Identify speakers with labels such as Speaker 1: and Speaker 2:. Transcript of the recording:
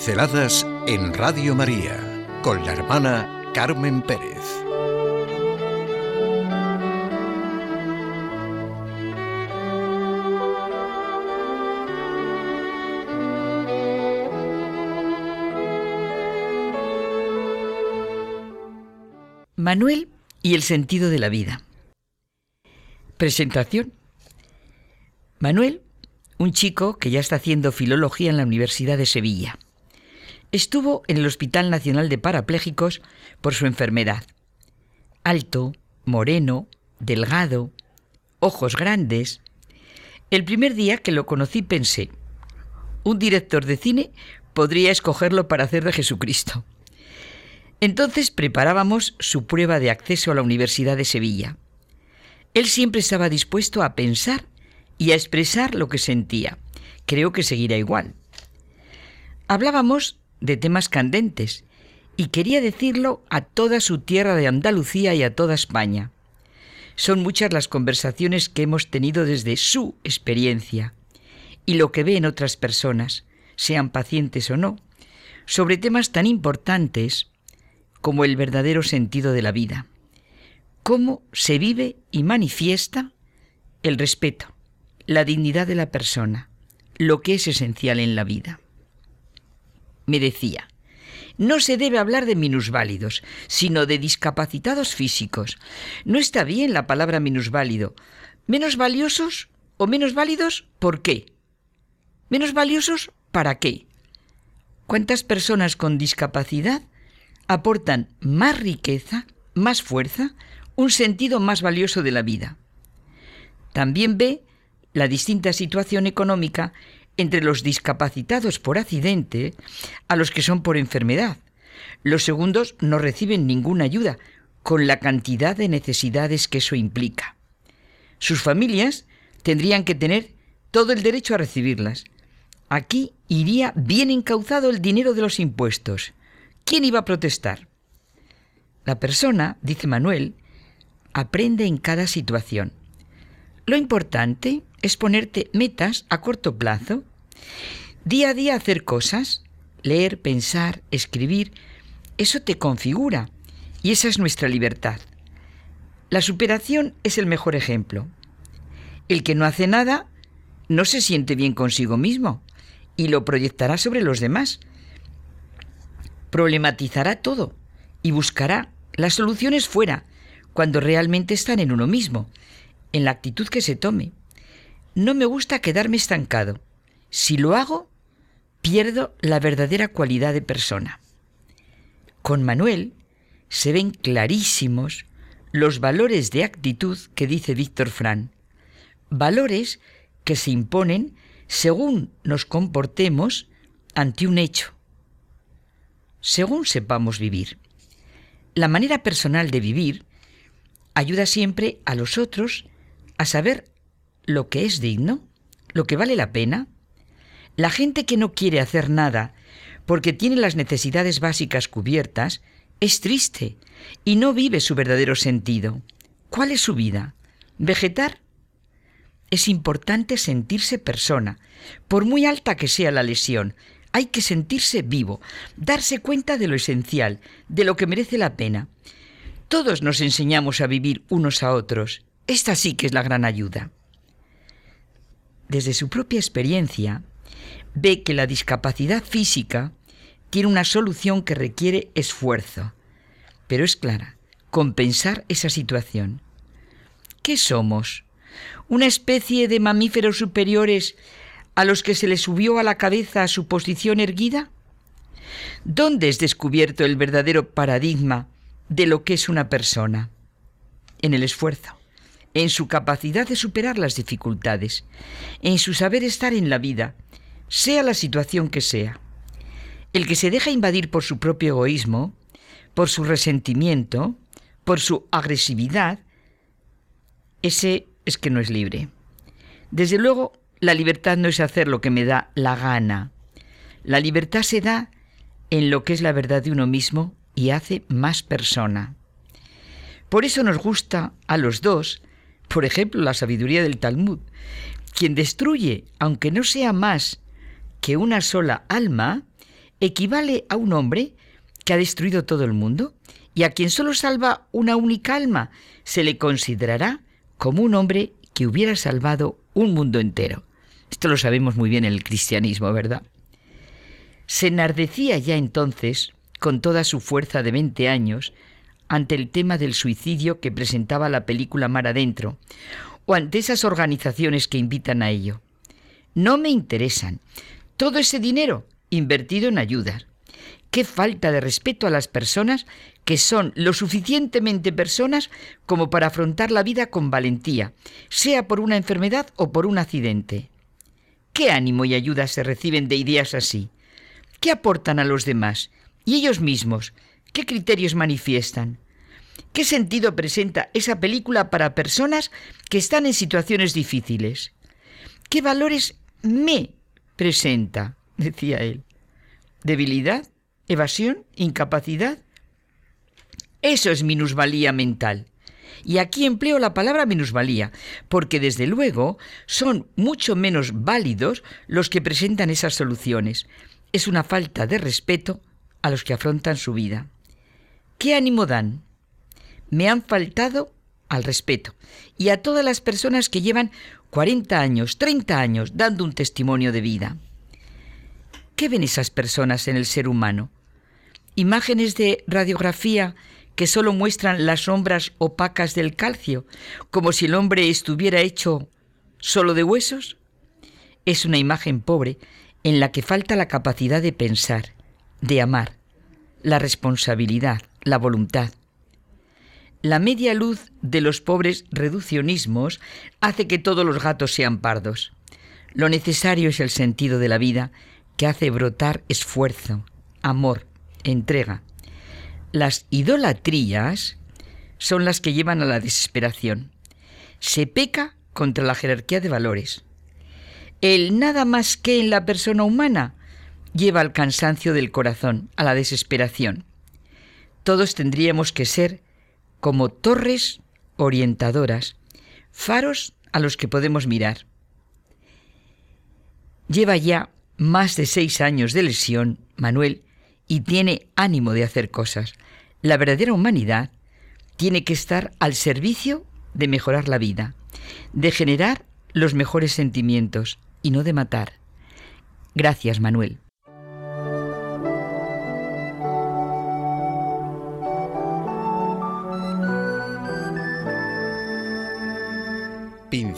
Speaker 1: Pinceladas en Radio María con la hermana Carmen Pérez.
Speaker 2: Manuel y el sentido de la vida. Presentación. Manuel, un chico que ya está haciendo filología en la Universidad de Sevilla. Estuvo en el Hospital Nacional de Parapléjicos por su enfermedad. Alto, moreno, delgado, ojos grandes. El primer día que lo conocí pensé, un director de cine podría escogerlo para hacer de Jesucristo. Entonces preparábamos su prueba de acceso a la Universidad de Sevilla. Él siempre estaba dispuesto a pensar y a expresar lo que sentía. Creo que seguirá igual. Hablábamos de temas candentes y quería decirlo a toda su tierra de Andalucía y a toda España. Son muchas las conversaciones que hemos tenido desde su experiencia y lo que ve en otras personas, sean pacientes o no, sobre temas tan importantes como el verdadero sentido de la vida, cómo se vive y manifiesta el respeto, la dignidad de la persona, lo que es esencial en la vida me decía, no se debe hablar de minusválidos, sino de discapacitados físicos. No está bien la palabra minusválido. ¿Menos valiosos o menos válidos? ¿Por qué? ¿Menos valiosos? ¿Para qué? ¿Cuántas personas con discapacidad aportan más riqueza, más fuerza, un sentido más valioso de la vida? También ve la distinta situación económica entre los discapacitados por accidente a los que son por enfermedad. Los segundos no reciben ninguna ayuda, con la cantidad de necesidades que eso implica. Sus familias tendrían que tener todo el derecho a recibirlas. Aquí iría bien encauzado el dinero de los impuestos. ¿Quién iba a protestar? La persona, dice Manuel, aprende en cada situación. Lo importante es ponerte metas a corto plazo. Día a día hacer cosas, leer, pensar, escribir, eso te configura y esa es nuestra libertad. La superación es el mejor ejemplo. El que no hace nada no se siente bien consigo mismo y lo proyectará sobre los demás. Problematizará todo y buscará las soluciones fuera, cuando realmente están en uno mismo, en la actitud que se tome. No me gusta quedarme estancado. Si lo hago, pierdo la verdadera cualidad de persona. Con Manuel se ven clarísimos los valores de actitud que dice Víctor Fran. Valores que se imponen según nos comportemos ante un hecho, según sepamos vivir. La manera personal de vivir ayuda siempre a los otros a saber lo que es digno, lo que vale la pena. La gente que no quiere hacer nada porque tiene las necesidades básicas cubiertas es triste y no vive su verdadero sentido. ¿Cuál es su vida? ¿Vegetar? Es importante sentirse persona, por muy alta que sea la lesión. Hay que sentirse vivo, darse cuenta de lo esencial, de lo que merece la pena. Todos nos enseñamos a vivir unos a otros esta sí que es la gran ayuda. Desde su propia experiencia, ve que la discapacidad física tiene una solución que requiere esfuerzo, pero es clara, compensar esa situación. ¿Qué somos? ¿Una especie de mamíferos superiores a los que se les subió a la cabeza su posición erguida? ¿Dónde es descubierto el verdadero paradigma de lo que es una persona? En el esfuerzo en su capacidad de superar las dificultades, en su saber estar en la vida, sea la situación que sea. El que se deja invadir por su propio egoísmo, por su resentimiento, por su agresividad, ese es que no es libre. Desde luego, la libertad no es hacer lo que me da la gana. La libertad se da en lo que es la verdad de uno mismo y hace más persona. Por eso nos gusta a los dos por ejemplo, la sabiduría del Talmud. Quien destruye, aunque no sea más que una sola alma, equivale a un hombre que ha destruido todo el mundo y a quien solo salva una única alma se le considerará como un hombre que hubiera salvado un mundo entero. Esto lo sabemos muy bien en el cristianismo, ¿verdad? Se enardecía ya entonces, con toda su fuerza de 20 años, ante el tema del suicidio que presentaba la película Mar Adentro, o ante esas organizaciones que invitan a ello. No me interesan. Todo ese dinero invertido en ayudas. Qué falta de respeto a las personas que son lo suficientemente personas como para afrontar la vida con valentía, sea por una enfermedad o por un accidente. ¿Qué ánimo y ayuda se reciben de ideas así? ¿Qué aportan a los demás? ¿Y ellos mismos? ¿Qué criterios manifiestan? ¿Qué sentido presenta esa película para personas que están en situaciones difíciles? ¿Qué valores me presenta? decía él. ¿Debilidad? ¿Evasión? ¿Incapacidad? Eso es minusvalía mental. Y aquí empleo la palabra minusvalía, porque desde luego son mucho menos válidos los que presentan esas soluciones. Es una falta de respeto a los que afrontan su vida. ¿Qué ánimo dan? Me han faltado al respeto y a todas las personas que llevan 40 años, 30 años dando un testimonio de vida. ¿Qué ven esas personas en el ser humano? Imágenes de radiografía que solo muestran las sombras opacas del calcio, como si el hombre estuviera hecho solo de huesos? Es una imagen pobre en la que falta la capacidad de pensar, de amar, la responsabilidad, la voluntad. La media luz de los pobres reduccionismos hace que todos los gatos sean pardos. Lo necesario es el sentido de la vida que hace brotar esfuerzo, amor, entrega. Las idolatrías son las que llevan a la desesperación. Se peca contra la jerarquía de valores. El nada más que en la persona humana lleva al cansancio del corazón, a la desesperación. Todos tendríamos que ser como torres orientadoras, faros a los que podemos mirar. Lleva ya más de seis años de lesión, Manuel, y tiene ánimo de hacer cosas. La verdadera humanidad tiene que estar al servicio de mejorar la vida, de generar los mejores sentimientos y no de matar. Gracias, Manuel.